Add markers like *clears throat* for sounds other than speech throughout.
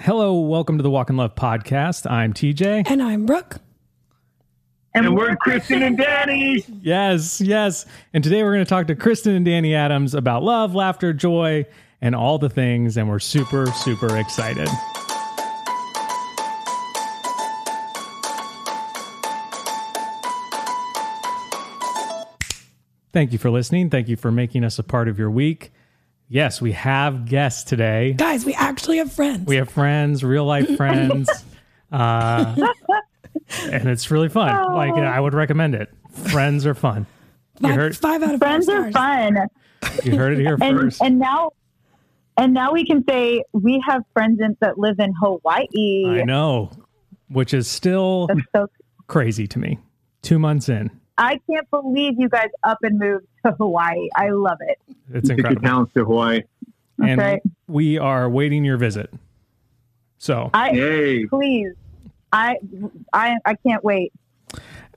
Hello, welcome to the Walk in Love podcast. I'm TJ. And I'm Brooke. And, we're Kristin and Danny. Yes, yes. And today we're going to talk to Kristin and Danny Adams about love, laughter, joy, and all the things. And we're super, super excited. Thank you for listening. Thank you for making us a part of your week. Yes, we have guests today. Guys, we actually have friends. We have friends, real life *laughs* friends. uh, and it's really fun. Like, I would recommend it. Friends are fun. You five, heard, five out of Friends five are fun. you heard it here And first. and now and now we can say we have friends in, that live in Hawaii. I know, which is still That's so crazy to me. Two months in. I can't believe you guys up and moved to *laughs* Hawaii. I love it. It's Took your incredible. talents to Hawaii. That's And right. we are waiting your visit. So, I Yay. please. I I I can't wait.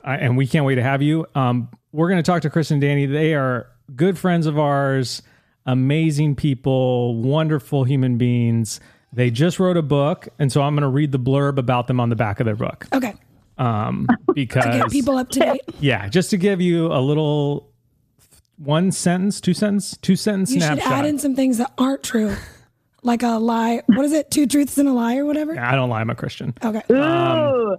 I, and we can't wait to have you. Um, we're going to talk to Chris and Danny. They are good friends of ours, amazing people, wonderful human beings. They just wrote a book, and so I'm going to read the blurb about them on the back of their book. Okay. Um, *laughs* Get because people up to date. yeah, just to give you a little one sentence, two sentence, two sentence You should add in some things that aren't true. *laughs* Like a lie. What is it? Two truths and a lie or whatever? I don't lie, I'm a Christian. Okay. Um, Ooh.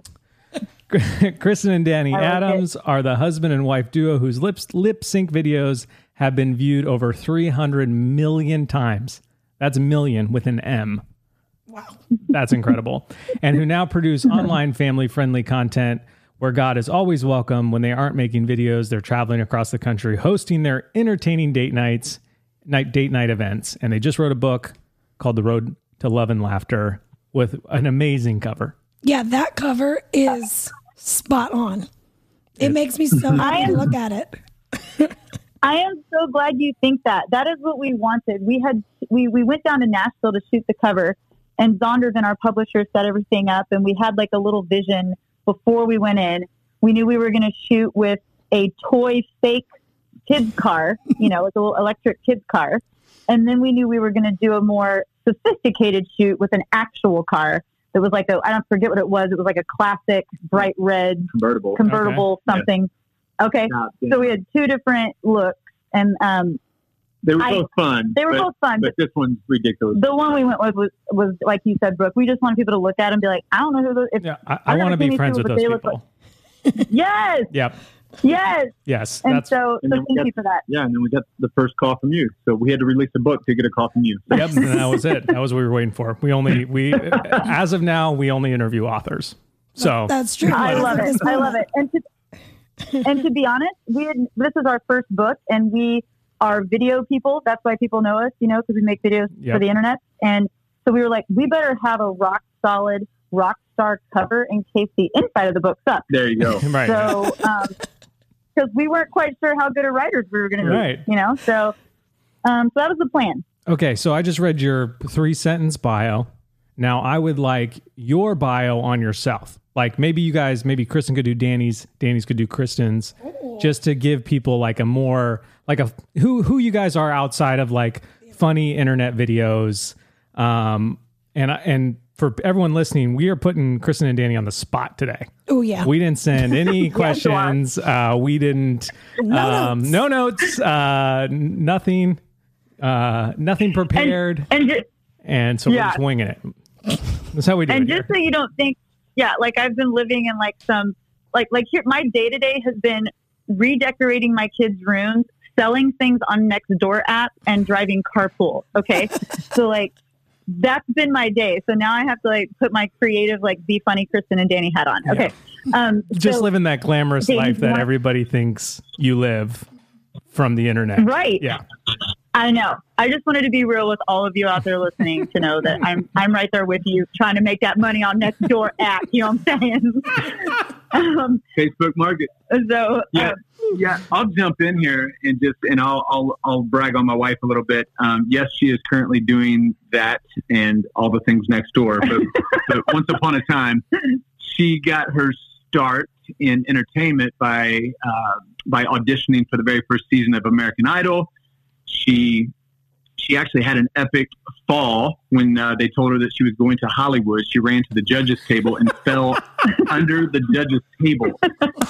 *laughs* Kristin and Danny like Adams are the husband and wife duo whose lip, lip sync videos have been viewed over 300 million times. That's million with an M. Wow. That's incredible. *laughs* and who now produce online family friendly content where God is always welcome when they aren't making videos. They're traveling across the country, hosting their entertaining date nights, night date night events. And they just wrote a book called The Road to Love and Laughter with an amazing cover. Yeah, that cover is spot on. It makes me so *laughs* happy to look at it. I am so glad you think that. That is what we wanted. We had we we went down to Nashville to shoot the cover, and Zondervan our publisher set everything up, and we had like a little vision before we went in. We knew we were going to shoot with a toy fake kids car, you know, with a little electric kids car, and then we knew we were going to do a more sophisticated shoot with an actual car. That was like a I don't forget what it was. It was like a classic bright red Convertible. convertible Yeah. something. Okay. So we had two different looks, and um, they were I- both fun. they were but, both fun. But this one's ridiculous. The one we went with was, was like you said, Brooke. We just wanted people to look at and be like, I don't know who those. If, Yeah, I, I I've want to be friends these with those but they look people. *laughs* yes, Yep. yes. Yes. And That's so, And so thank got- you for that. yeah, and then we got the first call from you. So we had to release a book to get a call from you. Yep, and that was it. That was what we were waiting for. We only we *laughs* as of now we only interview authors. So That's true. I love it. I love it. And to and to be honest, we had this is our first book, and we are video people. That's why people know us, you know, because we make videos Yep. for the internet. And so we were like, we better have a rock solid rock star cover in case the inside of the book sucks. There you go. *laughs* right, So, because we weren't quite sure how good a writers we were going to be, Right. you know. So, um, so that was the plan. okay. So I just read your three sentence bio. Now I would like your bio on yourself. Like maybe you guys, maybe Kristin could do Danny's, Danny's could do Kristin's, just to give people like a more like a who who you guys are outside of like funny internet videos. Um, and and for everyone listening, we are putting Kristin and Danny on the spot today. Oh, yeah. We didn't send *laughs* any questions. Uh, we didn't. No um, notes. No notes. Uh, nothing. Uh, nothing prepared. And just, And, so we're just winging it. That's how we do and it. And just here. so you don't think, yeah, like I've been living in like some, like like here, my day to day has been redecorating my kids' rooms, selling things on Nextdoor app, and driving carpool. Okay, *laughs* so like that's been my day. So now I have to like put my creative like be funny Kristin and Danny hat on. Okay, um, just so- living that glamorous life that everybody thinks you live from the internet. right. Yeah. I know. I just wanted to be real with all of you out there listening to know that I'm I'm right there with you, trying to make that money on next door app. You know what I'm saying? *laughs* um, Facebook Market. so Yeah. uh, Yeah, I'll jump in here and just and I'll I'll, I'll brag on my wife a little bit. Um, yes, she is currently doing that and all the things next door. But, *laughs* but once upon a time, she got her start in entertainment by uh, by auditioning for the very first season of American Idol. She she actually had an epic fall when uh, they told her that she was going to Hollywood. She ran to the judges' table and *laughs* fell under the judges' table,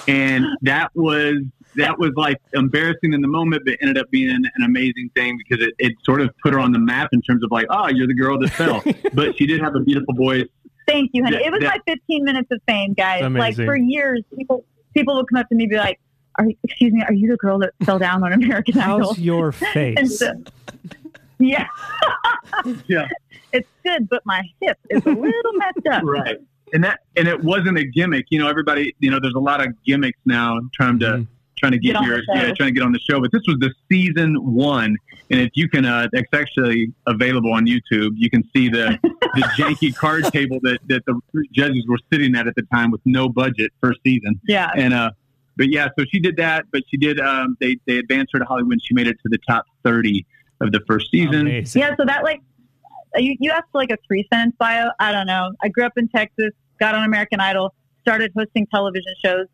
and that was that was like embarrassing in the moment, but ended up being an amazing thing because it, it sort of put her on the map in terms of like, oh, you're the girl that fell. *laughs* but she did have a beautiful voice. Thank you, honey. That- it was that- my 15 minutes of fame, guys. That's Like for years, people people would come up to me and be like, "Are excuse me, are you the girl that fell down on American Idol?" How's your *laughs* face? so, yeah, *laughs* Yeah. it's good, but my hip is a little messed up. right and that and it wasn't a gimmick you know everybody you know there's a lot of gimmicks now trying to Mhm. trying to get, Get your yeah trying to get on the show but this was the season one and if you can uh it's actually available on youtube you can see the the *laughs* janky card table that that the judges were sitting at at the time with no budget first season Yeah, and uh but yeah so she did that but she did um they they advanced her to hollywood and she made it to the top 30 of the first season Amazing. yeah. So that like you you asked for like a three sentence bio. I don't know. I grew up in Texas, got on American Idol, started hosting television shows,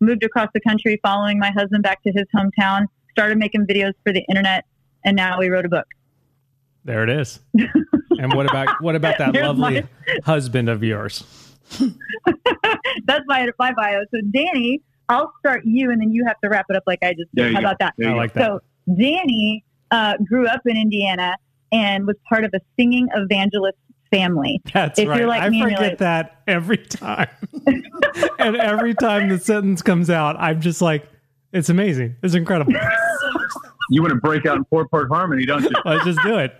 moved across the country, following my husband back to his hometown, started making videos for the internet, and now we wrote a book. There it is. *laughs* and what about what about that Here's lovely my- husband of yours? *laughs* That's my my bio. So Danny, I'll start you, and then you have to wrap it up like I just There did. How go. about that? I like that. So Danny uh, grew up in Indiana and was part of a singing evangelist family. That's If right. you're like I me and you're forget like- that every time. *laughs* and every time the sentence comes out, I'm just like, it's amazing. It's incredible. *laughs* you want to break out in four part harmony don't you *laughs* Let's just do it.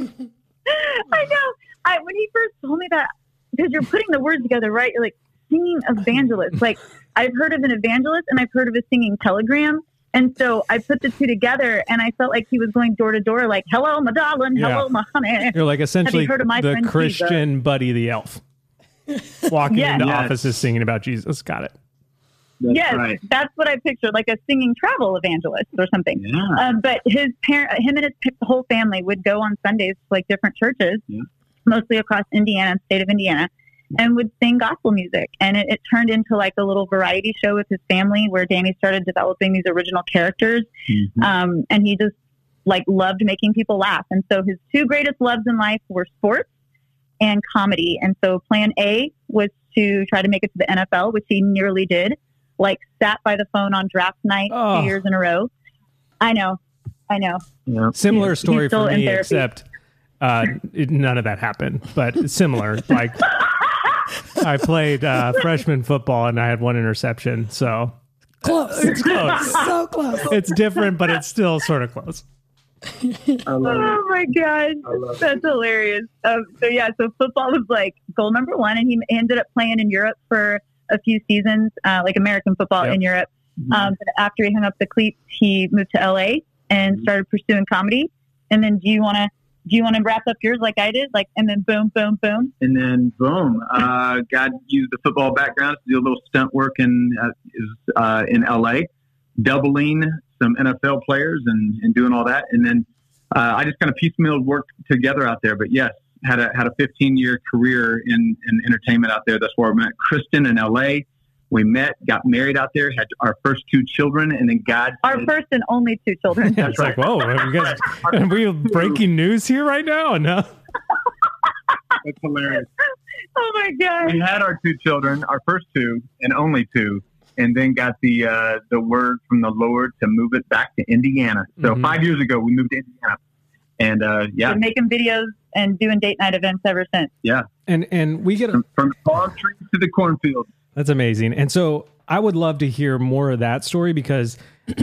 I know. I when he first told me that, because you're putting the words together, right? You're like singing evangelist. *laughs* like I've heard of an evangelist and I've heard of a singing telegram. And so I put the two together and I felt like he was going door to door, like, hello, my darling. Hello, Yeah. my honey. You're like essentially heard of my the friend Christian buddy the elf. *laughs* Walking Yes. into Yes. offices singing about Jesus. Got it. That's yes, right. that's what I pictured, like a singing travel evangelist or something. yeah Um, but his parent, him and his p- whole family would go on Sundays to like different churches, Yeah. mostly across Indiana, state of Indiana, and would sing gospel music. And it, it turned into like a little variety show with his family, where Danny started developing these original characters. Mhm. Um, and he just like loved making people laugh. And so his two greatest loves in life were sports and comedy. And so Plan A was to try to make it to the NFL, which he nearly did. Like sat by the phone on draft night Oh. two years in a row. I know, I know. yeah. Similar story for me, therapy. except uh, none of that happened, but similar. Like *laughs* I played uh, *laughs* freshman football and I had one interception. So Close. it's close. *laughs* so close. It's different, but it's still sort of close. I love it. Oh my god, I love it. that's hilarious. Um, so yeah, so football was like goal number one, and he ended up playing in Europe for a few seasons, uh, like American football Yep. in Europe. Mm-hmm. Um, but after he hung up the cleats, he moved to LA and Mhm. started pursuing comedy. And then, do you want to do you want to wrap up yours like I did, like, and then boom, boom, boom? and then boom, uh, God used the football background to do a little stunt work in uh, uh, in LA, doubling some NFL players and, and doing all that. And then uh, I just kind of piecemeal worked together out there. But yes, had a had a 15 year career in, in entertainment out there. That's where I met Kristin in LA. We met, got married out there, had our first two children, and then God. Our said- first and only two children. Yeah, it's like, whoa, are you guys, are we breaking news here right now? No. *laughs* That's hilarious. oh my god! we had our two children, our first two and only two, and then got the uh, the word from the Lord to move it back to Indiana. So Mhm. five years ago, we moved to Indiana, and uh, yeah, Been making videos and doing date night events ever since. Yeah, and and we get from, from palm tree to the cornfield. That's amazing. And so I would love to hear more of that story because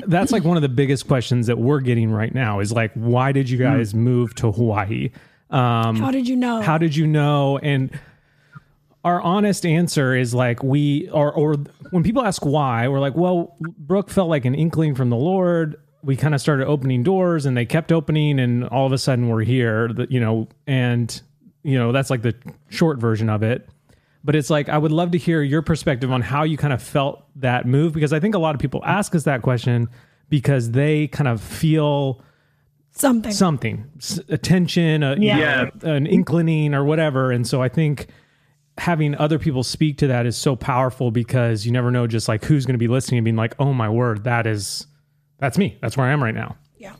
that's like one of the biggest questions that we're getting right now is like, why did you guys move to Hawaii? Um, How did you know? how did you know? And our honest answer is like we are, or when people ask why, we're like, well, Brooke felt like an inkling from the Lord. We kind of started opening doors and they kept opening and all of a sudden we're here, you know, and you know, that's like the short version of it. But it's like I would love to hear your perspective on how you kind of felt that move because I think a lot of people ask us that question because they kind of feel Something. something, s- attention, a, you Yeah. know, an inclining or whatever. And so I think having other people speak to that is so powerful because you never know just like who's going to be listening and being like, oh my word, that is, that's me. That's where I am right now. yeah.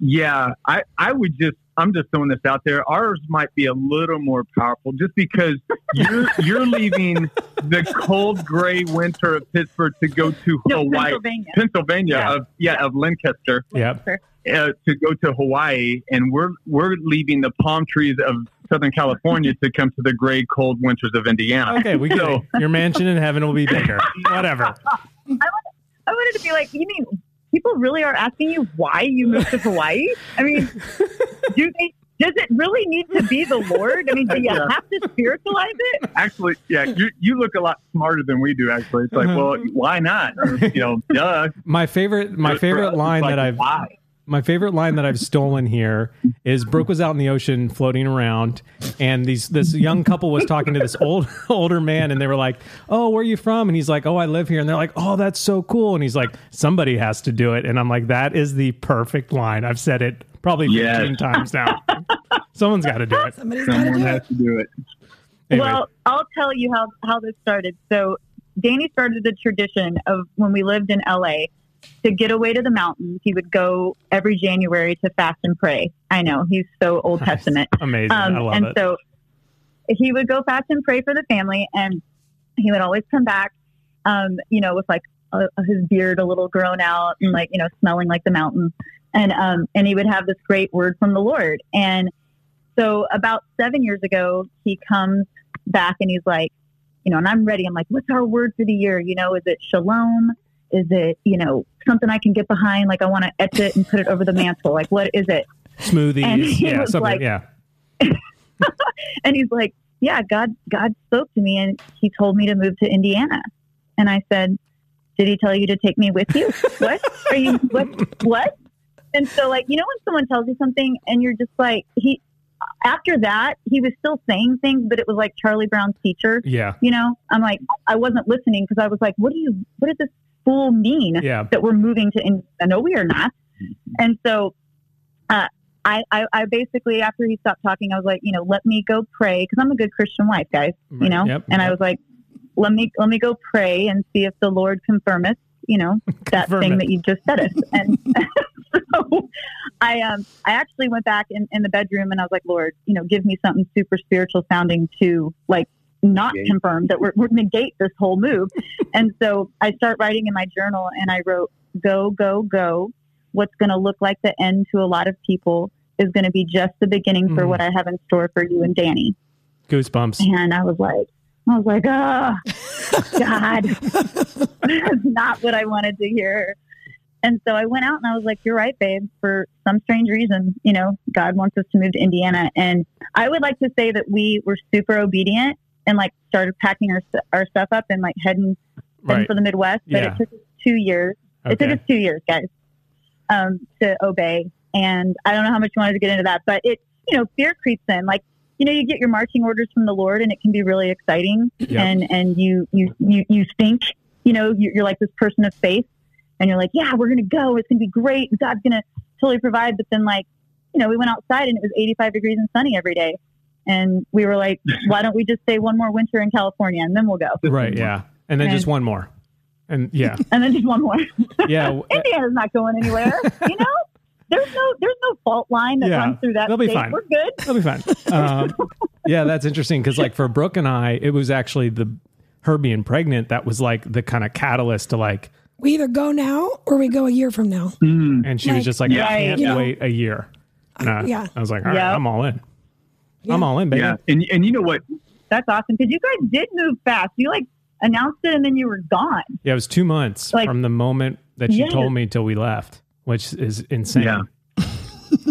Yeah, I, I would just I'm just throwing this out there. Ours might be a little more powerful, just because you're *laughs* you're leaving the cold gray winter of Pittsburgh to go to No, Hawaii, Pennsylvania. Pennsylvania, Yeah. of yeah of Lancaster Yep. uh, to go to Hawaii, and we're we're leaving the palm trees of Southern California to come to the gray cold winters of Indiana. Okay, we go. So- Your mansion in heaven will be bigger. *laughs* Whatever. I wanted to be like, you mean people really are asking you why you moved to Hawaii? I mean, *laughs* do they? Does it really need to be the Lord? I mean, do you Yeah. have to spiritualize it? Actually, yeah, you, you look a lot smarter than we do. Actually, it's like, well, mm-hmm. why not? Or, you know, duh. My favorite my For- for favorite line like, that I've why? My favorite line that I've *laughs* stolen here is Brooke was out in the ocean floating around, and these this young couple was talking to this old *laughs* older man, and they were like, "Oh, where are you from?" And he's like, "Oh, I live here." And they're like, "Oh, that's so cool." And he's like, "Somebody has to do it." And I'm like, "That is the perfect line." I've said it probably 15 Yes. times now. *laughs* Someone's got to do it. Somebody's got to Someone do has it. to do it. Anyway, Well, I'll tell you how, how this started. So, Danny started the tradition of when we lived in LA to get away to the mountains. He would go every January to fast and pray. I know he's so Old Nice. Testament. amazing. I Um, love and it. so he would go fast and pray for the family, and he would always come back, um, you know, with like uh, his beard a little grown out and like you know smelling like the mountains, and um, and he would have this great word from the Lord. And so about seven years ago, he comes back and he's like, you know, and I'm ready. I'm like, what's our word for the year? You know, is it shalom? Is it you know something I can get behind? Like I want to etch it and put it over the mantle. Like what is it? and Smoothies, he yeah, was something, like- yeah. *laughs* and he's like, "Yeah, God, God spoke to me, and He told me to move to Indiana." And I said, "Did He tell you to take me with you? what are you? What? What?" And so, like, you know, when someone tells you something, and you're just like, he. After that, he was still saying things, but it was like Charlie Brown's teacher. Yeah, You know, I'm like, I wasn't listening because I was like, "What do you? what is this fool mean?" yeah. that we're moving to Indiana. No, we are not. And so uh, I, I, I basically, after he stopped talking, I was like, you know, let me go pray because I'm a good Christian wife, guys, you know? Yep, and I was like, let me, let me go pray and see if the Lord confirmeth, you know, *laughs* that Confirm thing it. that you just said us. And *laughs* so I, um, I actually went back in, in the bedroom and I was like, Lord, you know, give me something super spiritual sounding to like, not Negate. confirm that we're, we're negate this whole move. *laughs* and so I start writing in my journal and I wrote, go, go, go. What's going to look like the end to a lot of people is going to be just the beginning for Mhm. what I have in store for you and Danny. Goosebumps. And I was like, I was like, oh, *laughs* God, that's not what I wanted to hear. And so I went out and I was like, you're right, babe. For some strange reason, you know, God wants us to move to Indiana. And I would like to say that we were super obedient and like started packing our, our stuff up and like heading, heading Right. for the Midwest. But Yeah. it took us two years. It took us two years, guys, um, to obey. And I don't know how much you wanted to get into that, but it, you know, fear creeps in. Like, you know, you get your marching orders from the Lord, and it can be really exciting. And and you you you you think, you know, you're, you're like this person of faith, and you're like, yeah, we're gonna go. It's gonna be great. God's gonna totally provide. But then, like, you know, we went outside and it was 85 degrees and sunny every day, and we were like, *laughs* why don't we just stay one more winter in California and then we'll go, Right, yeah. And then And- just one more. And yeah, *laughs* and then just one more. yeah. *laughs* w- Indiana's not going anywhere. You know, there's no there's no fault line that Yeah, runs through that they'll be state. fine. We're good. That'll be fine. Um, yeah, that's interesting because, like, for Brooke and I, it was actually the her being pregnant that was like the kind of catalyst to like, We either go now or we go a year from now. Mm. and she was just like, Yeah. I can't You know, wait a year. And I, yeah. I was like, all right, Yeah. I'm all in. Yeah. I'm all in, baby. Yeah, and and you know what? That's awesome because you guys did move fast. You like announced it and then you were gone. Yeah, it was two months Like- from the moment that you Yes. told me till we left, which is insane. Yeah. *laughs*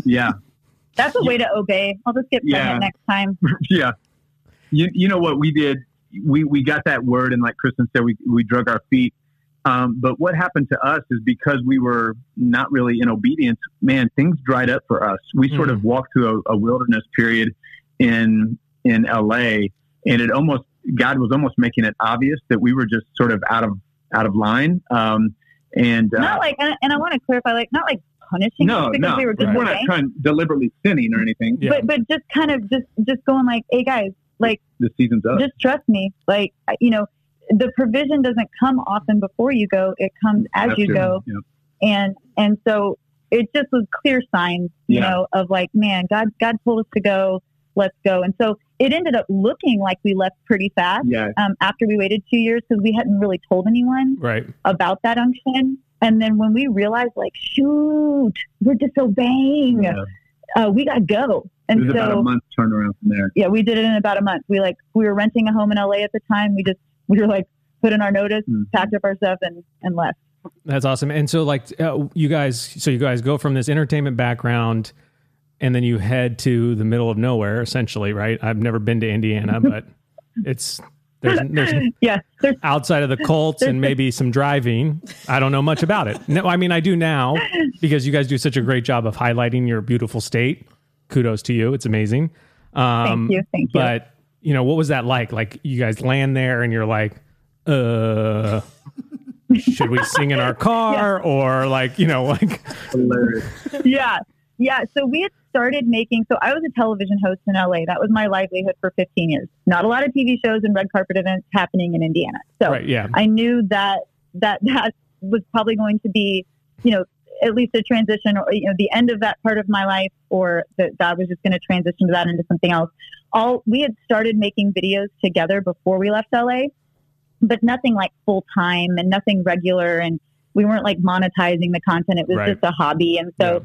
Yeah, That's a way to obey. I'll just get pregnant Yeah. next time. *laughs* yeah. You you know what we did? We we got that word, and like Kristin said, we we drug our feet. Um, but what happened to us is because we were not really in obedience, man, things dried up for us. We sort of walked through a, a wilderness period in in LA, and it almost God was almost making it obvious that we were just sort of out of out of line. Um, and uh, Not like, and, and I want to clarify, like not like punishing no, us because no, we were just we're not trying deliberately sinning or anything. Yeah. but but just kind of just just going like, hey guys, like The season's up. just trust me. Like you know, the provision doesn't come often before you go; it comes as you go. Yep. and and so it just was clear signs, you Yeah. know, of like, man, God, God told us to go. Let's go. And so it ended up looking like we left pretty fast Yeah. um, after we waited two years because we hadn't really told anyone Right. about that unction. And then when we realized, like, shoot, we're disobeying, yeah. uh, we got to go. It And so, about a month turnaround from there. yeah, we did it in about a month. We like, we were renting a home in LA at the time. We just, we were like, put in our notice, Mhm. packed up our stuff, and, and left. That's awesome. And so, like, uh, you guys, so you guys go from this entertainment background, and then you head to the middle of nowhere, essentially, right? I've never been to Indiana, *laughs* but it's there's there's Yeah. There's, outside of the Colts and maybe some driving. I don't know much about it. No, I mean I do now because you guys do such a great job of highlighting your beautiful state. Kudos to you. It's amazing. Um, Thank you. Thank you. But you know, what was that like? Like you guys land there and you're like, uh, should we sing in our *laughs* car or like you know like yeah. Yeah. So we had started making, so I was a television host in LA. That was my livelihood for 15 years. Not a lot of TV shows and red carpet events happening in Indiana. So right? Yeah. I knew that that that was probably going to be, you know, at least a transition or you know the end of that part of my life, or that God was just going to transition to that into something else. All we had started making videos together before we left LA, but nothing like full time and nothing regular, and we weren't like monetizing the content. It was Right. just a hobby, and so Yeah.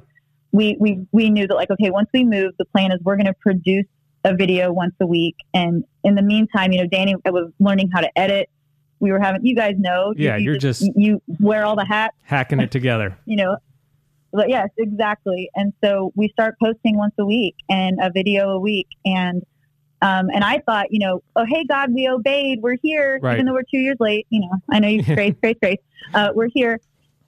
We we we knew that like okay, once we move, the plan is we're going to produce a video once a week, and in the meantime, you know, Danny was learning how to edit we were having you guys know Yeah, you you're just- you wear all the hats Hacking it together. *laughs* you know but yes exactly and so we start posting once a week and a video a week and um, and I thought, you know, oh hey God, we obeyed, we're here, Right. even though we're two years late. You know, I know you *laughs* grace, grace, grace. Uh, we're here,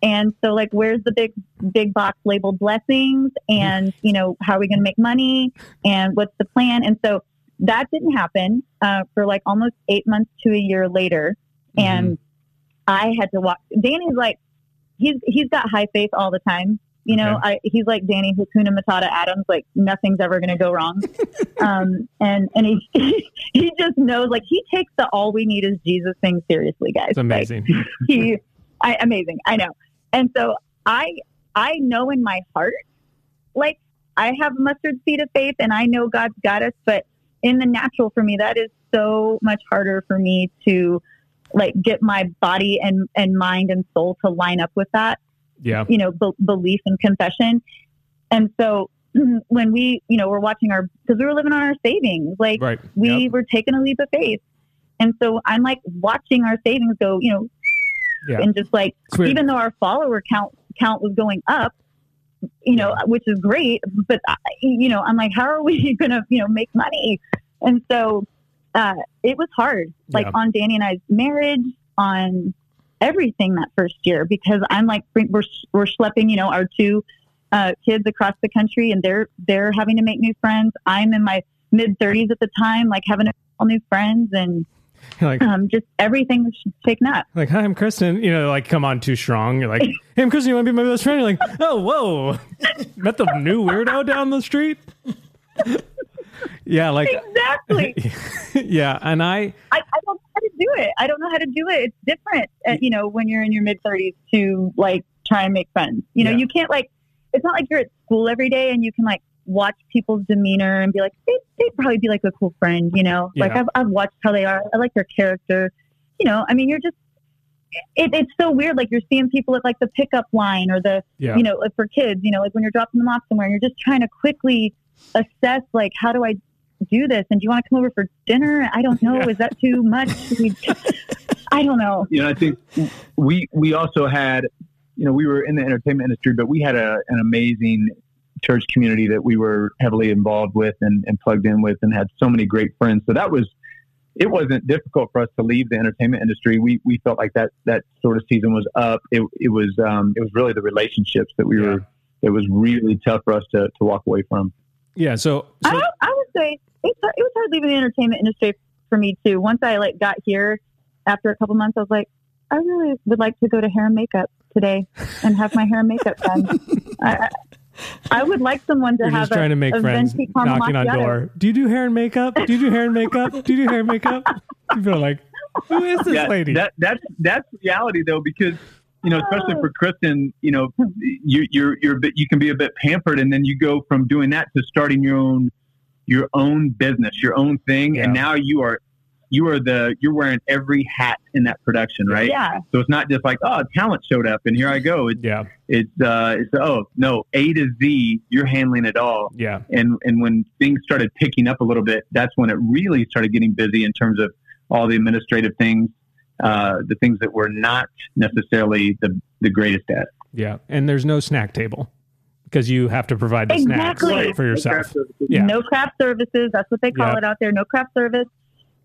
and so like, where's the big, big box labeled blessings, and you know, how are we going to make money, and what's the plan? And so that didn't happen uh, for like almost eight months to a year later, and I had to walk. Danny's like, he's he's got high faith all the time. You know, Okay. I, he's like Danny Hakuna Matata Adams. Like nothing's ever going to go wrong. *laughs* um, and and he *laughs* he just knows. Like he takes the all we need is Jesus thing seriously, guys. It's Like, amazing. he I, amazing i know and so i i know in my heart like i have a mustard seed of faith and i know god's got us but in the natural for me that is so much harder for me to like get my body and and mind and soul to line up with that yeah. you know be- belief and confession and so *clears throat* when we you know we're watching our because we were living on our savings like Right. we Yep. were taking a leap of faith and so i'm like watching our savings go you know Yeah. and just like even though our follower count count was going up you know which is great but I, you know i'm like how are we *laughs* gonna you know make money? And so uh it was hard. Like Yeah. on danny and i's marriage on everything that first year because i'm like we're we're schlepping you know our two uh kids across the country and they're they're having to make new friends. I'm in my mid 30s at the time like having all new friends and *laughs* like um just everything was shaken up like hi, I'm Kristin. You know, like come on too strong. You're like, *laughs* hey, I'm Kristin. You want to be my best friend? You're like, oh, whoa, *laughs* met the new weirdo down the street. yeah, like exactly yeah, and I I, I don't know how to do it. I don't know how to do it. It's different, uh, you know, when you're in your mid 30s to like try and make friends. You know, Yeah. you can't like, it's not like you're at school every day and you can like watch people's demeanor and be like, they, they'd probably be like a cool friend, you know? Like I've, I've watched how they are. I like their character. You know, I mean, you're just, it, it's so weird. Like you're seeing people at like the pickup line or the, yeah, you know, like for kids, you know, like when you're dropping them off somewhere and you're just trying to quickly assess, like, how do I do this? And do you want to come over for dinner? I don't know. Yeah. Is that too much? *laughs* I don't know. you know, I think we we also had, you know, we were in the entertainment industry, but we had a, an amazing church community that we were heavily involved with and, and plugged in with, and had so many great friends. So that was, it wasn't difficult for us to leave the entertainment industry. We we felt like that that sort of season was up. It it was um it was really the relationships that we Yeah. were. It was really tough for us to to walk away from. yeah. So, I, so don't- I would say it's, it was hard leaving the entertainment industry for me too. Once I like got here, after a couple months, I was like, I really would like to go to hair and makeup today and have my hair and makeup done. *laughs* I, I- I would like someone to you're have just trying a, to make a friends, knocking on door. Do you do hair and makeup? Do you do hair and makeup? Do you do hair and makeup? People are like, who is this lady? That that's that's reality though because you know, especially for Kristin, you know, you, you're you're a bit, you can be a bit pampered, and then you go from doing that to starting your own your own business, your own thing, Yeah. and now you are you are the you're wearing every hat in that production, right? Yeah. So it's not just like oh, talent showed up and here I go. It's Yeah. it's uh it's oh no A to Z, you're handling it all. Yeah. And and when things started picking up a little bit, that's when it really started getting busy in terms of all the administrative things, uh, the things that we're not necessarily the the greatest at. Yeah. And there's no snack table because you have to provide the Exactly. snacks for yourself. Yeah. No craft services. That's what they call Yeah. it out there. No craft service.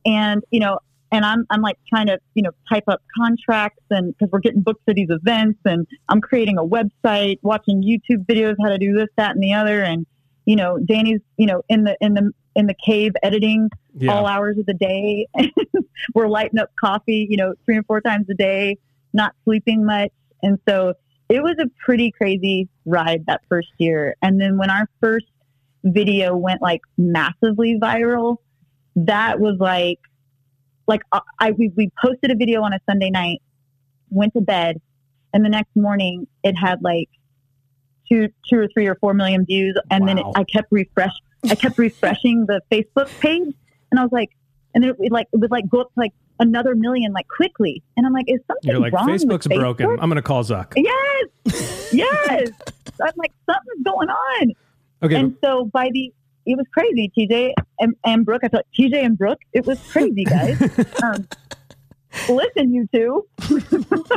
And, you know, and I'm, I'm like trying to, you know, type up contracts and because we're getting booked for these events and I'm creating a website, watching YouTube videos, how to do this, that, and the other. And, you know, Danny's, you know, in the, in the, in the cave editing Yeah. all hours of the day. *laughs* we're lighting up coffee, you know, three and four times a day, not sleeping much. And so it was a pretty crazy ride that first year. And then when our first video went like massively viral, that was like, like I, I we, we posted a video on a Sunday night, went to bed, and the next morning it had like two, two or three or four million views, and then it, I kept refresh, I kept refreshing the Facebook page, and I was like, and then it, would like it would like go up to like another million like quickly, and I'm like, is something You're like, wrong with Facebook's Facebook? broken. I'm going to call Zuck. Yes, yes. I'm like, something's going on. Okay. And so by the, it was crazy. TJ and, and Brooke, I thought TJ and Brooke, it was crazy, guys. *laughs* um, listen, you two.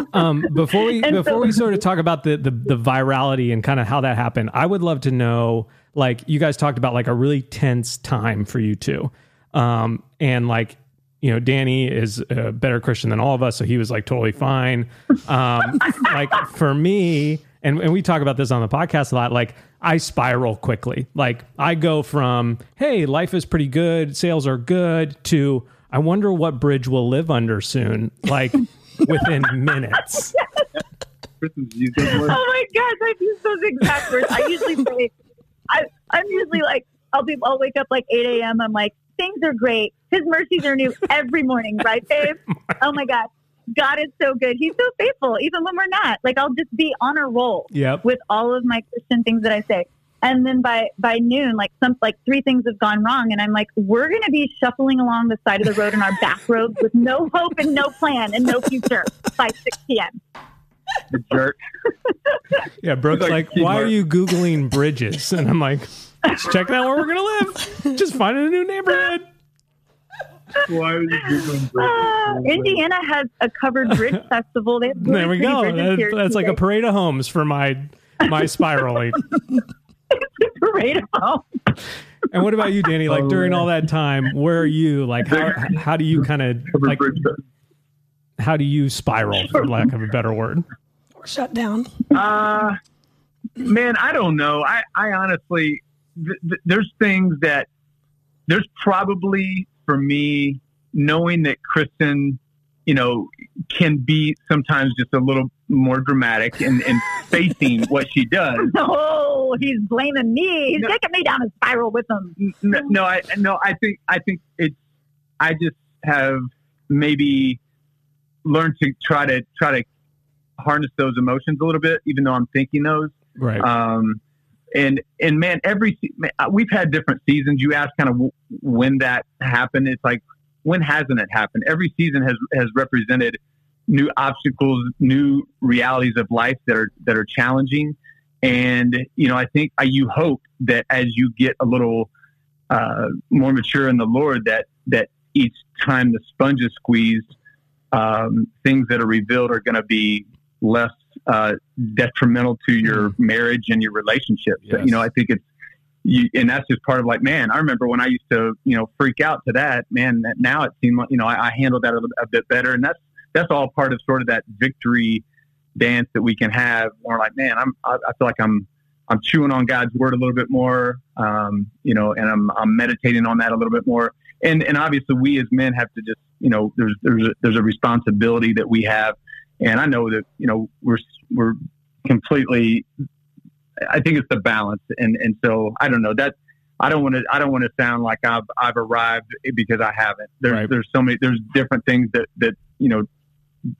*laughs* um, before we And before so- we sort of talk about the, the the virality and kind of how that happened, I would love to know. Like you guys talked about, like a really tense time for you two, um, and like you know, Danny is a better Christian than all of us, so he was like totally fine. Um, *laughs* like for me, and, and we talk about this on the podcast a lot. Like I spiral quickly. Like I go from hey, life is pretty good, sales are good, to I wonder what bridge we'll live under soon. Like *laughs* within minutes. Kristin's used those words. Oh my gosh, I've used those exact words. I usually *laughs* say, I, I'm usually like, I'll be, I'll wake up like 8 a.m. I'm like, things are great. His mercies are new every morning, right, babe? Oh my God. God is so good. He's so faithful, even when we're not. Like, I'll just be on a roll. Yep. with all of my Christian things that I say. And then by by noon, like some like three things have gone wrong, and I'm like, we're gonna be shuffling along the side of the road in our bathrobes *laughs* with no hope and no plan and no future by 6 p.m. The jerk. Yeah, Brooke's Like like, why are you Googling bridges? And I'm like, just checking out where we're going to live. Just finding a new neighborhood. Why are you Googling Uh, Indiana has a covered bridge *laughs* festival. They have really There we go. That- here that's like a parade of homes for my my *laughs* spiraling. *laughs* parade of homes. And what about you, Danny? Like Oh, during all that time, where are you? Like how how do you kind of like how do you spiral, for lack of a better word? Or shut down. Uh, man, I don't know. I, I honestly, th- th- there's things that there's probably for me knowing that Kristin, you know, can be sometimes just a little more dramatic and, and *laughs* facing what she does. *laughs* Oh, he's blaming me. He's No. taking me down a spiral with him. No, no, I no, I think I think it's. I just have maybe learned to try to try to harness those emotions a little bit, even though I'm thinking those. Right. Um, and and man, every man, uh, we've had different seasons. You ask kind of when that happened. It's like when hasn't it happened? Every season has has represented new obstacles, new realities of life that are that are challenging. And you know, I think I, you hope that as you get a little uh, more mature in the Lord, that that each time the sponge is squeezed, um, things that are revealed are going to be less uh, detrimental to your marriage and your relationships. Yes. You know, I think it's, you, and that's just part of like, man, I remember when I used to, you know, freak out to that. Man, that now it seemed like, you know, I, I handled that a, a bit better, and that's that's all part of sort of that victory dance that we can have. More like, man, I'm, I, I feel like I'm, I'm chewing on God's word a little bit more, um, you know, and I'm, I'm meditating on that a little bit more. And, and obviously, we as men have to just, you know, there's there's a, there's a responsibility that we have, and I know that you know we're we're completely. I think it's the balance, and and so I don't know that I don't want to I don't want to sound like I've I've arrived because I haven't. There's Right. there's so many there's different things that that you know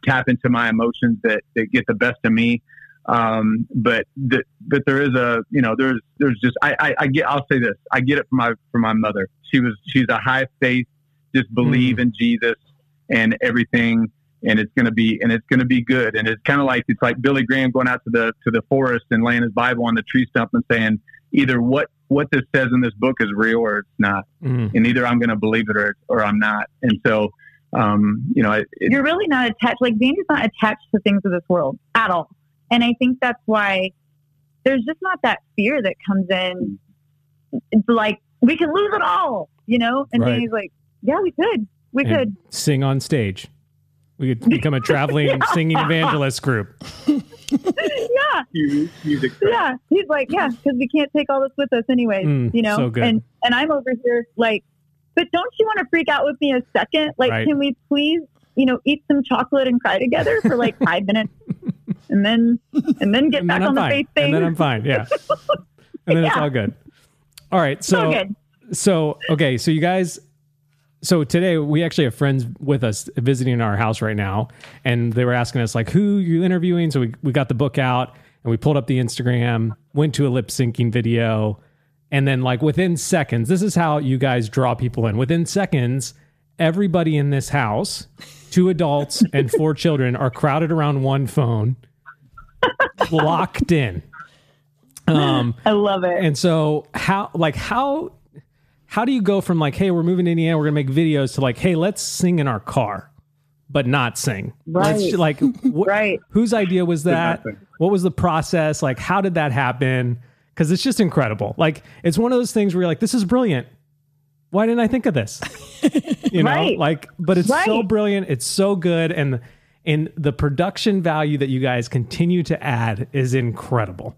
tap into my emotions that, that get the best of me. Um, but the, but there is a you know there's there's just I, I, I get I'll say this I get it from my from my mother. She was she's a high faith, just believe Mm. in Jesus and everything and it's going to be and it's going to be good and it's kind of like it's like Billy Graham going out to the to the forest and laying his Bible on the tree stump and saying either what what this says in this book is real or it's not Mm. and either I'm going to believe it or or I'm not and so um you know it, it, you're really not attached. Like Danny's not attached to things of this world at all, and I think that's why there's just not that fear that comes in. It's like we can lose it all, you know. And Right. Danny's like, yeah, we could, we And could. sing on stage. We could become a traveling Yeah. *laughs* singing evangelist group. yeah, music, music yeah. He's like, yeah, because we can't take all this with us anyway. Mm, you know. so good. And and I'm over here like, but don't you want to freak out with me a second? Like, Right. can we please, you know, eat some chocolate and cry together for like *laughs* five minutes, and then and then get and back then I'm on the fine. faith thing? And then I'm fine. Yeah. *laughs* And then it's all good. All right. so So good. so okay, so you guys so today we actually have friends with us visiting our house right now and they were asking us like who you interviewing? So we, we got the book out and we pulled up the instagram went to a lip syncing video and then like within seconds this is how you guys draw people in. Within seconds everybody in this house two adults *laughs* and four children are crowded around one phone locked in. Um *laughs* I love it. and so how like how how do you go from like, hey, we're moving to Indiana, we're gonna make videos to like, hey, let's sing in our car, but not sing. Let's Right. like wh- *laughs* Right. whose idea was that? What was the process? Like, how did that happen? Because it's just incredible. Like, it's one of those things where you're like, this is brilliant. Why didn't I think of this? *laughs* You know, Right. like, but it's so brilliant. It's so good, and and the production value that you guys continue to add is incredible.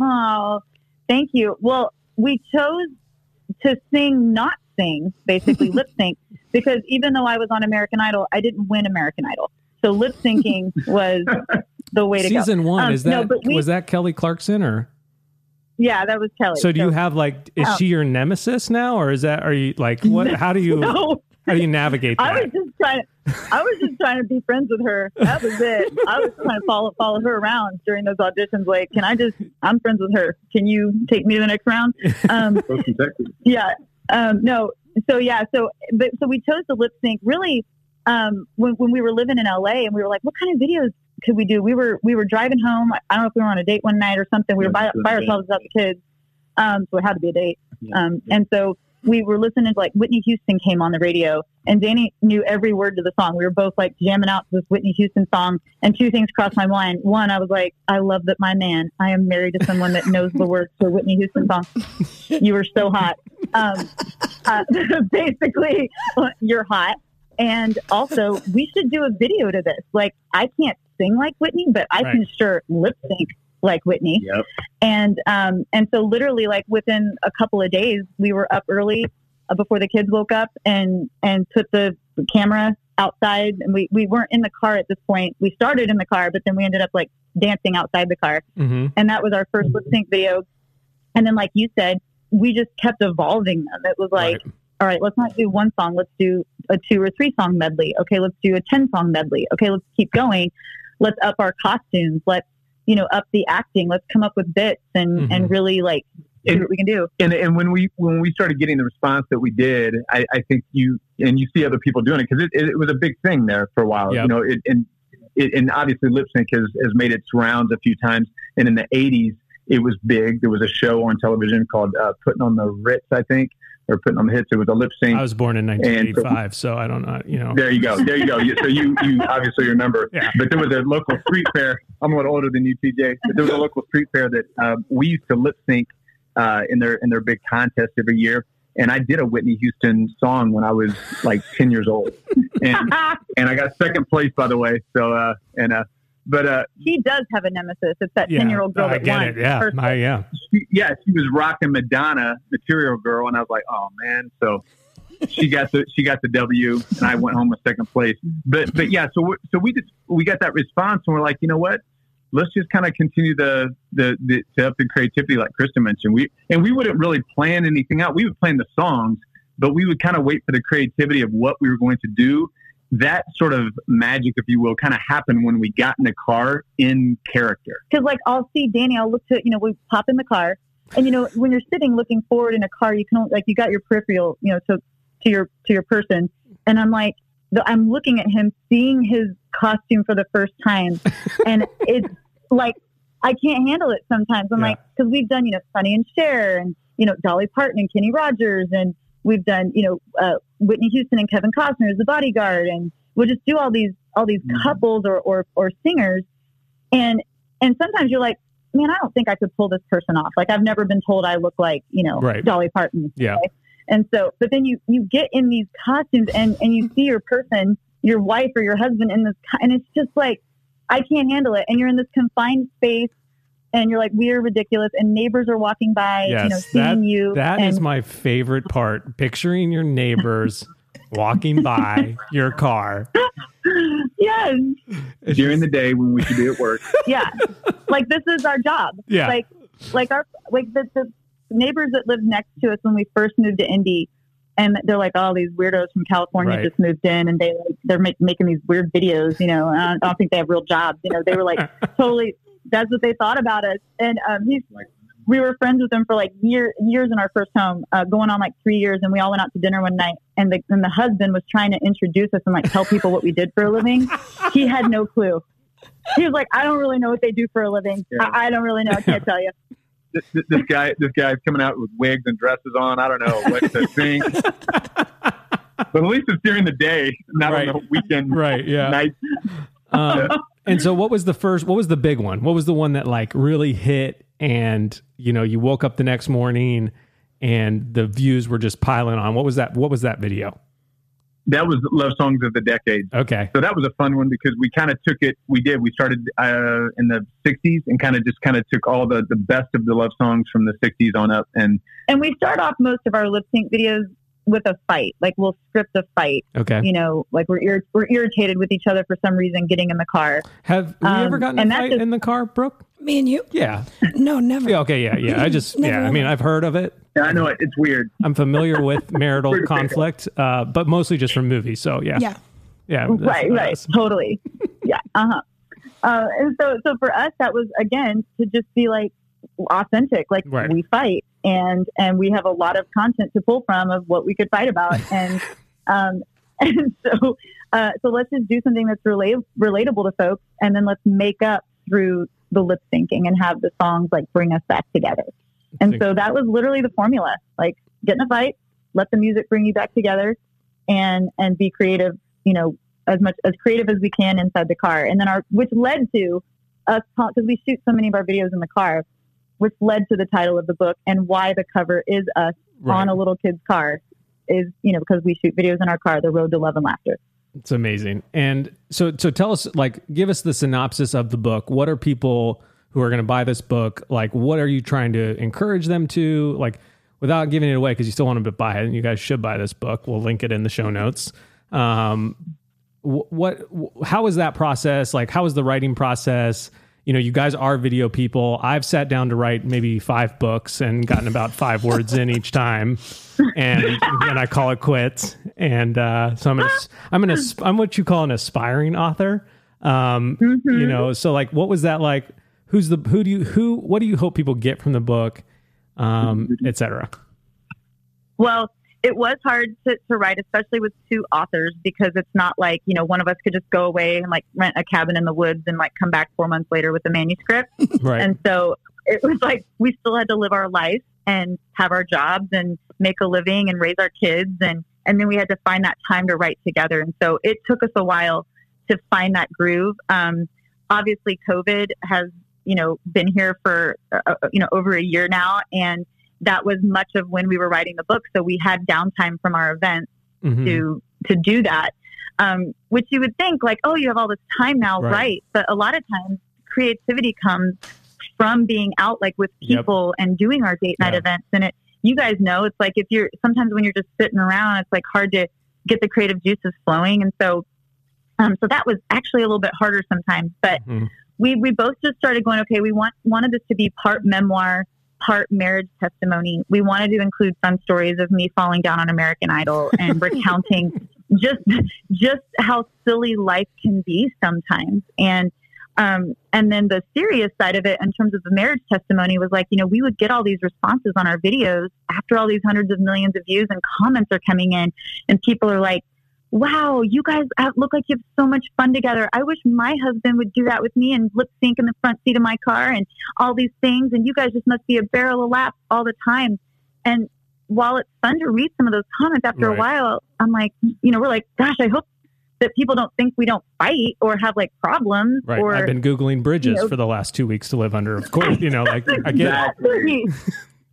Oh, thank you. Well, we chose to sing, not sing, basically *laughs* lip sync, because even though I was on American Idol, I didn't win American Idol. So lip syncing *laughs* was the way to Season go. one Um, is no, that but we- was that Kelly Clarkson or? Yeah, that was Kelly. So do you have like is Oh. she your nemesis now or is that are you like what *laughs* how do you No, how do you navigate I that? was just trying. I was just trying to be friends with her. That was it. I was trying to follow follow her around during those auditions. Like, can I just? I'm friends with her. Can you take me to the next round? Um, Both from Texas. yeah um no so yeah so but so we chose the lip sync really um when, when we were living in la and we were like what kind of videos could we do we were we were driving home i don't know if we were on a date one night or something we were by, Yeah, it was by ourselves without the kids um so it had to be a date um and so we were listening to like whitney houston came on the radio and danny knew every word to the song. We were both like jamming out to this whitney houston song and two things crossed my mind. One i was like i love that my man i am married to someone that knows the words to a whitney houston song. *laughs* You are so hot. Um, uh, *laughs* basically, you're hot. And also, we should do a video to this. Like, I can't sing like Whitney, but I can sure lip sync like Whitney. Yep. And um, and so, literally, like within a couple of days, we were up early uh, before the kids woke up and and put the camera outside. And we we weren't in the car at this point. We started in the car, but then we ended up like dancing outside the car hmm and that was our first lip sync video. And then, like you said, we just kept evolving them. It was like, Right. all right, let's not do one song. Let's do a two or three song medley. Okay, let's do a 10 song medley. Okay, let's keep going. Let's up our costumes. Let's, you know, up the acting. Let's come up with bits and, Mhm. and really like see And- what we can do. and and when we when we started getting the response that we did, I, I think you and you see other people doing it because it, it, was a big thing there for a while. Yep. You know, it, and it, and obviously lip sync has, has made its rounds a few times. And in the '80s, it was big. There was a show on television called uh, "Putting on the Ritz," I think, or "Putting on the Hits." It was a lip sync. I was born in 1985, so I don't know, you know. There you go. There you go. So you, you obviously remember. *laughs* Yeah. But there was a local street fair. I'm a little older than you, TJ. But there was a local street fair that um, we used to lip sync uh, in their in their big contest every year. And I did a Whitney Houston song when I was like 10 years old, and *laughs* and I got second place by the way. So uh, and uh, but uh, she does have a nemesis. It's that Yeah, 10 year old girl I that get won. it. Yeah, my, yeah. she, yeah, she was rocking Madonna, Material Girl, and I was like, oh man. So she got the she got the W, and I went home with second place. But but yeah, so we so we just we got that response, and we're like, you know what? Let's just kind of continue the, the the to up the creativity, like Krista mentioned. We and we wouldn't really plan anything out. We would plan the songs, but we would kind of wait for the creativity of what we were going to do. That sort of magic, if you will, kind of happened when we got in the car in character. Because like I'll see Danny, I'll look to you know we pop in the car, and you know when you're sitting looking forward in a car, you can only, like you got your peripheral, you know, to to your to your person, and I'm like I'm looking at him, seeing his costume for the first time, *laughs* and it's like I can't handle it sometimes. I'm Yeah. like because we've done you know Sonny and Cher and you know Dolly Parton and Kenny Rogers and we've done you know uh, Whitney Houston and Kevin Costner as the bodyguard and we'll just do all these all these Mhm. couples or, or or singers and and sometimes you're like man I don't think I could pull this person off like I've never been told I look like you know Right. Dolly Parton Yeah. and so but then you you get in these costumes and and you see your person your wife or your husband in this and it's just like I can't handle it and you're in this confined space and you're like we're ridiculous and neighbors are walking by you know seeing that- you That and is my favorite part. Picturing your neighbors *laughs* walking by your car. yes It's During just- the day when we should be at work. *laughs* yeah like this is our job Yeah. like like our like the, the neighbors that lived next to us when we first moved to Indy and they're like all these weirdos from California Right. just moved in and they like they're make, making these weird videos you know and I don't, I don't think they have real jobs you know they were like *laughs* totally that's what they thought about us and um he's we were friends with him for like year, years in our first home, uh, going on like three years. And we all went out to dinner one night and the, and the husband was trying to introduce us and like tell people what we did for a living. He had no clue. He was like, I don't really know what they do for a living. Yeah. I, I don't really know. I can't tell you. *laughs* This, this- this guy, this guy's coming out with wigs and dresses on. I don't know what to think. *laughs* but at least it's during the day, not Right. on the weekend right. Yeah. night. Um, and so, what was the first? What was the big one? What was the one that like really hit? And you know, you woke up the next morning, and the views were just piling on. What was that? What was that video? That was Love Songs of the Decade. Okay. So that was a fun one because we kind of took it. We did. We started uh, in the '60s and kind of just kind of took all the the best of the love songs from the '60s on up. And And we start off most of our lip sync videos with a fight. Like we'll script a fight, Okay. you know, like we're, ir- we're irritated with each other for some reason getting in the car. Have we Um, ever gotten a fight just- in the car, Brooke? Me and you? Yeah. No, never. Yeah. Okay. Yeah. Yeah. I just. *laughs* Never yeah. I mean. I've heard of it. yeah, I know it, it's weird. I'm familiar with *laughs* marital conflict, uh, but mostly just from movies. So yeah. Yeah. Yeah. right right that's- *laughs* totally yeah uh-huh uh, and so so for us that was again to just be like authentic like Right. we fight and and we have a lot of content to pull from of what we could fight about. *laughs* And um *laughs* and so uh so let's just do something that's relate- relatable to folks and then let's make up through the lip syncing and have the songs like bring us back together. And so that was literally the formula like get in a fight let the music bring you back together and and be creative you know as much as creative as we can inside the car. And then our which led to us because we shoot so many of our videos in the car which led to the title of the book and why the cover is us right. on a little kid's car is you know because we shoot videos in our car the road to love and laughter It's amazing. And so, so tell us, like, give us the synopsis of the book. What are people who are going to buy this book? Like, what are you trying to encourage them to? Like, without giving it away, because you still want them to buy it, and you guys should buy this book. We'll link it in the show notes. Um, wh- what? how was that process? Like, how was the writing process? You know, you guys are video people. I've sat down to write maybe five books and gotten about five words in each time, and then I call it quits. And uh, so I'm an, I'm an I'm what you call an aspiring author. Um, You know, so like, what was that like? Who's the who do you who what do you hope people get from the book, um, et cetera? well it was hard to, to write especially with two authors because it's not like you know one of us could just go away and like rent a cabin in the woods and like come back four months later with a manuscript *laughs* Right. And so it was like we still had to live our life and have our jobs and make a living and raise our kids and and then we had to find that time to write together. And so it took us a while to find that groove. Um, obviously, COVID has you know been here for uh, you know over a year now, and that was much of when we were writing the book. So we had downtime from our events Mhm. to to do that. Um, which you would think like, oh, you have all this time now, Right. right? But a lot of times, creativity comes from being out like with Yep. people and doing our date night Yeah. events. And it, you guys know, it's like if you're sometimes when you're just sitting around, it's like hard to get the creative juices flowing. And so, um, so that was actually a little bit harder sometimes. But Mhm. we we both just started going, okay, we want wanted this to be part memoir, part marriage testimony. We wanted to include some stories of me falling down on American Idol and *laughs* recounting just just how silly life can be sometimes and um, and then the serious side of it in terms of the marriage testimony was like you know we would get all these responses on our videos after all these hundreds of millions of views and comments are coming in and people are like wow you guys uh, look like you have so much fun together i wish my husband would do that with me and lip sync in the front seat of my car and all these things and you guys just must be a barrel of laughs all the time and while it's fun to read some of those comments after Right. a while, I'm like, you know, we're like, gosh, I hope that people don't think we don't fight or have like problems Right. or I've been Googling bridges you know- for the last two weeks to live under. Of course, you know, like I get it. exactly.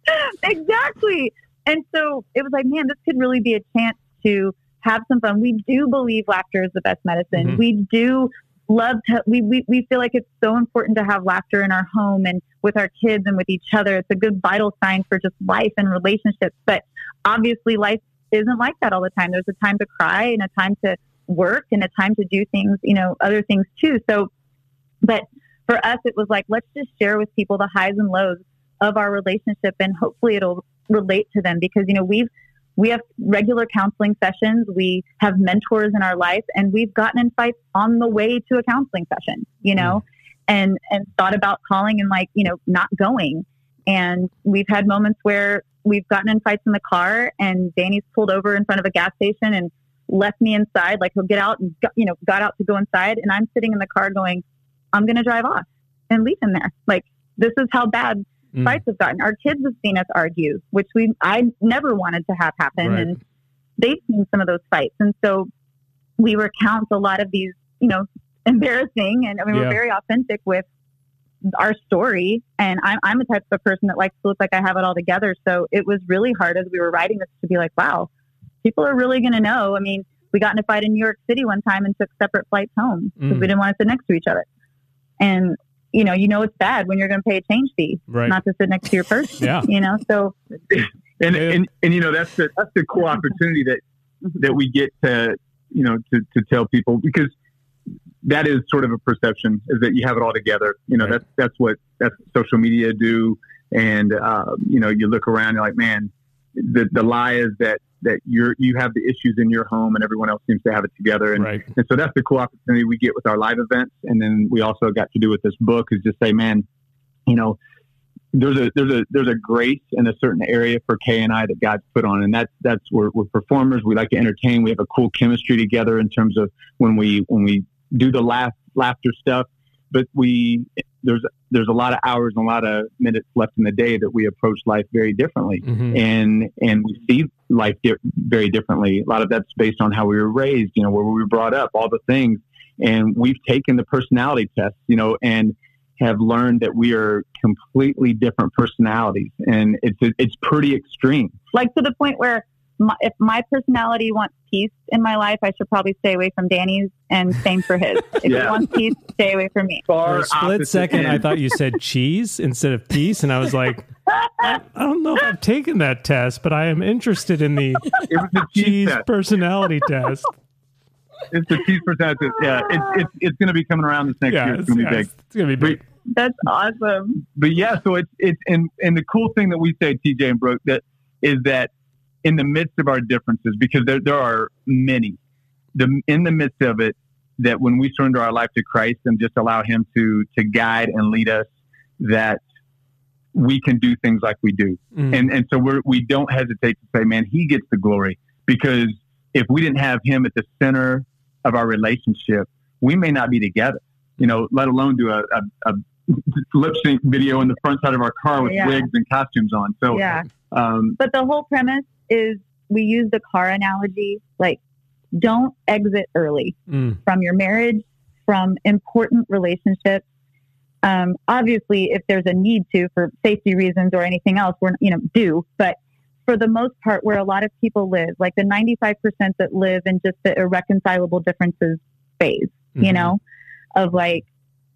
*laughs* exactly. And so it was like, man, this could really be a chance to have some fun. We do believe laughter is the best medicine. Mhm. We do love to, we, we, we feel like it's so important to have laughter in our home and with our kids and with each other. It's a good vital sign for just life and relationships. But obviously life isn't like that all the time. There's a time to cry and a time to work and a time to do things, you know, other things too. So, but for us, it was like, let's just share with people the highs and lows of our relationship and hopefully it'll relate to them because, you know, we've, we have regular counseling sessions. We have mentors in our life and we've gotten in fights on the way to a counseling session, you know, mm. and, and thought about calling and like, you know, not going. And we've had moments where we've gotten in fights in the car and Danny's pulled over in front of a gas station and left me inside. Like he'll get out and, go- you know, got out to go inside. And I'm sitting in the car going, I'm going to drive off and leave him there. Like this is how bad Mm. fights have gotten. Our kids have seen us argue, which we I never wanted to have happen, Right. and they've seen some of those fights, and so we recount a lot of these, you know, *laughs* embarrassing, and I mean Yeah. we're very authentic with our story. And I'm I'm the type of person that likes to look like I have it all together. So it was really hard as we were writing this to be like, wow, people are really going to know. I mean, we got in a fight in New York City one time and took separate flights home because Mm. we didn't want to sit next to each other. And you know, you know it's bad when you're going to pay a change fee, Right. not to sit next to your person. *laughs* Yeah. You know, so and, and and you know that's the that's the cool opportunity that that we get to you know to, to tell people because that is sort of a perception is that you have it all together you know Right. that's that's what that's what social media do and uh, you know you look around you're like man the the lie is that that you're you have the issues in your home and everyone else seems to have it together and Right. and so that's the cool opportunity we get with our live events. And then we also got to do with this book is just say, man, you know, there's a there's a there's a grace in a certain area for Kay and I that God's put on, and that's that's we're, we're performers. We like to entertain. We have a cool chemistry together in terms of when we when we do the laugh laughter stuff. But we there's there's a lot of hours and a lot of minutes left in the day that we approach life very differently Mhm. and and we see life di- very differently. A lot of that's based on how we were raised, you know, where we were brought up, all the things. And we've taken the personality test, you know, and have learned that we are completely different personalities, and it's it's pretty extreme. like to the point where my, if my personality wants peace in my life, I should probably stay away from Danny's, and same for his. *laughs* If Yeah. he wants peace, stay away from me. For Far a split opposite second, I thought you said cheese instead of peace, and I was like, I don't know if I've taken that test, but I am interested in the *laughs* it was the cheese test. personality test. It's the cheese personality test. Yeah, it's it's, it's going to be coming around this next Yeah, year. it's, It's going to be yeah, big. it's gonna be big. That's awesome. but yeah, so it's it's and and the cool thing that we say, TJ and Brooke, that is that in the midst of our differences, because there there are many, the in the midst of it, that when we surrender our life to Christ and just allow Him to to guide and lead us, that we can do things like we do, Mm. and and so we're we don't hesitate to say, man, He gets the glory because if we didn't have Him at the center of our relationship, we may not be together. You know, let alone do a, a, a lip sync video in the front side of our car with Yeah. wigs and costumes on. So, Yeah. um, But the whole premise is we use the car analogy like, don't exit early Mm. from your marriage, from important relationships. Um, obviously, if there's a need to for safety reasons or anything else, we're you know do. But for the most part, where a lot of people live, like the 95% that live in just the irreconcilable differences phase, you Mhm. know, of like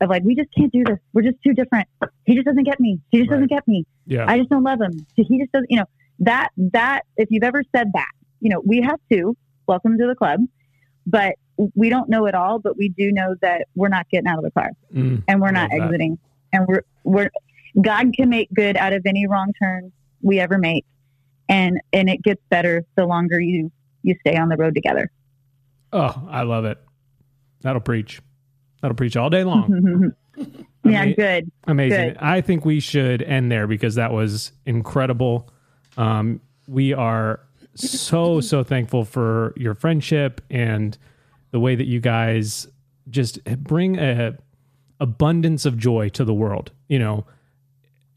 of like we just can't do this. We're just too different. He just doesn't get me. He just Right. doesn't get me. Yeah. I just don't love him. He just doesn't, you know, that, that, if you've ever said that, you know, we have two, welcome to the club, but we don't know it all, but we do know that we're not getting out of the car Mm. and we're not that. exiting and we're, we're, God can make good out of any wrong turn we ever make. And, and it gets better the longer you, you stay on the road together. Oh, I love it. That'll preach. That'll preach all day long. *laughs* yeah, mean- good. Amazing. Good. I think we should end there because that was incredible. Um, we are so so thankful for your friendship and the way that you guys just bring a abundance of joy to the world. You know,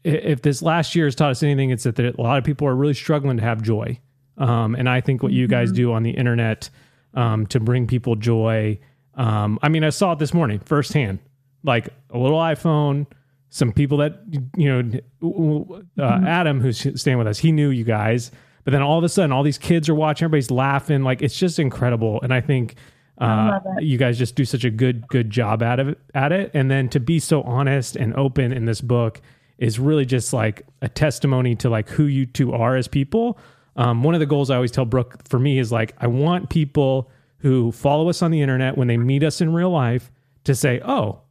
if this last year has taught us anything, it's that a lot of people are really struggling to have joy. Um, and I think what you guys do on the internet um, to bring people joy. Um, I mean, I saw it this morning firsthand, like a little iPhone. Some people that you know, uh, Adam, who's staying with us, he knew you guys, but then all of a sudden, all these kids are watching, everybody's laughing, like it's just incredible. And I think uh, you guys just do such a good good job at it at it. And then to be so honest and open in this book is really just like a testimony to like who you two are as people. Um, one of the goals i always tell brooke for me is like i want people who follow us on the internet when they meet us in real life to say oh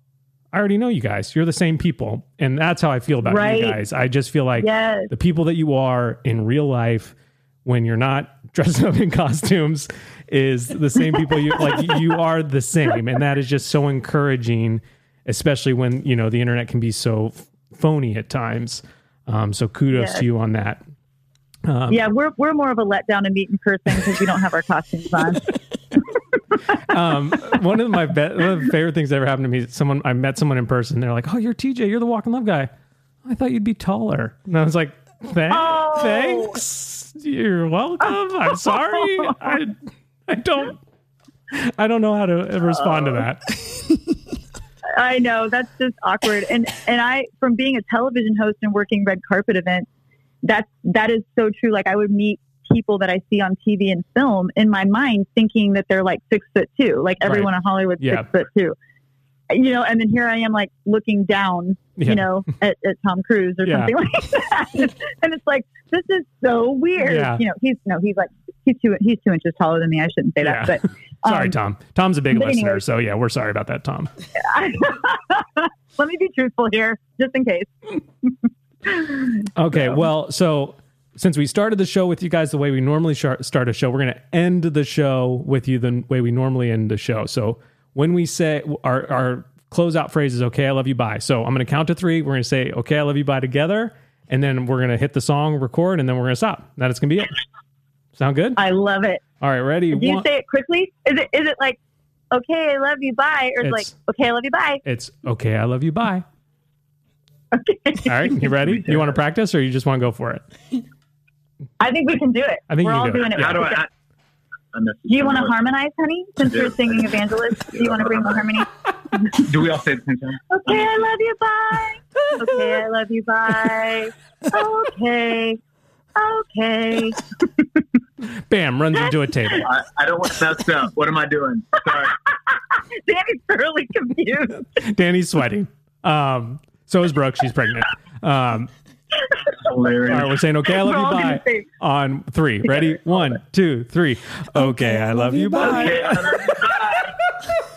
i already know you guys. You're the same people. And that's how i feel about Right. you guys. I just feel like Yes. the people that you are in real life when you're not *laughs* dressed up in costumes is the same people you like *laughs* you are the same. And that is just so encouraging especially when you know the internet can be so phony at times. Um, so kudos Yes. to you on that. Um, yeah, we're we're more of a letdown to meet in person because we don't have our costumes on. *laughs* um, one of my be- one of the favorite things that ever happened to me is someone I met someone in person. They're like oh you're TJ you're the Walk in Love guy. I thought you'd be taller. And I was like Oh. thanks. You're welcome. I'm sorry. I *laughs* I don't I don't know how to respond to that *laughs* I know that's just awkward. And and I, from being a television host and working red carpet events, that's that is so true. Like I would meet people that I see on TV and film in my mind, thinking that they're like six foot two, like everyone in Hollywood Yeah. six foot two. You know, and then here I am, like looking down, Yeah. you know, *laughs* at, at Tom Cruise or Yeah. something *laughs* like that, and it's like this is so weird. You know, he's no, he's like he's two he's two inches taller than me. I shouldn't say Yeah. that, but *laughs* sorry um, Tom Tom's a big listener anyway. so yeah we're sorry about that Tom *laughs* Let me be truthful here, just in case. *laughs* Okay, well, so since we started the show with you guys the way we normally sh- start a show, we're going to end the show with you the way we normally end the show. So when we say our our closeout phrase is "Okay, I love you, bye." So I'm going to count to three. We're going to say "Okay, I love you, bye" together, and then we're going to hit the song, record, and then we're going to stop. That is going to be it. Sound good? I love it. All right, ready? Do you One- say it quickly? Is it is it like, okay, I love you, bye, or is it like, okay, I love you, bye? it's "Okay, I love you, bye." Okay. All right, you *laughs* ready? You want to practice, or you just want to go for it? I think we can do it. I think we're all do doing it. Yeah. How do I? I, I Do you want to harmonize, honey? Since we're singing evangelist, do you want to bring the harmony? *laughs* Do we all say the same time? Okay, I love you, bye. Okay, I love you, bye. *laughs* Okay, okay. Bam! Runs into a table. I, I don't want to mess up. What am I doing? Sorry. *laughs* Danny's thoroughly confused. Danny's sweating. Um, so is Brooke. She's pregnant. Um, Hilarious. all right, we're saying okay, I love you. Bye. say- on three. Ready? *laughs* One, two, three. Okay, I love you. Bye. Okay, I love you. Bye. *laughs*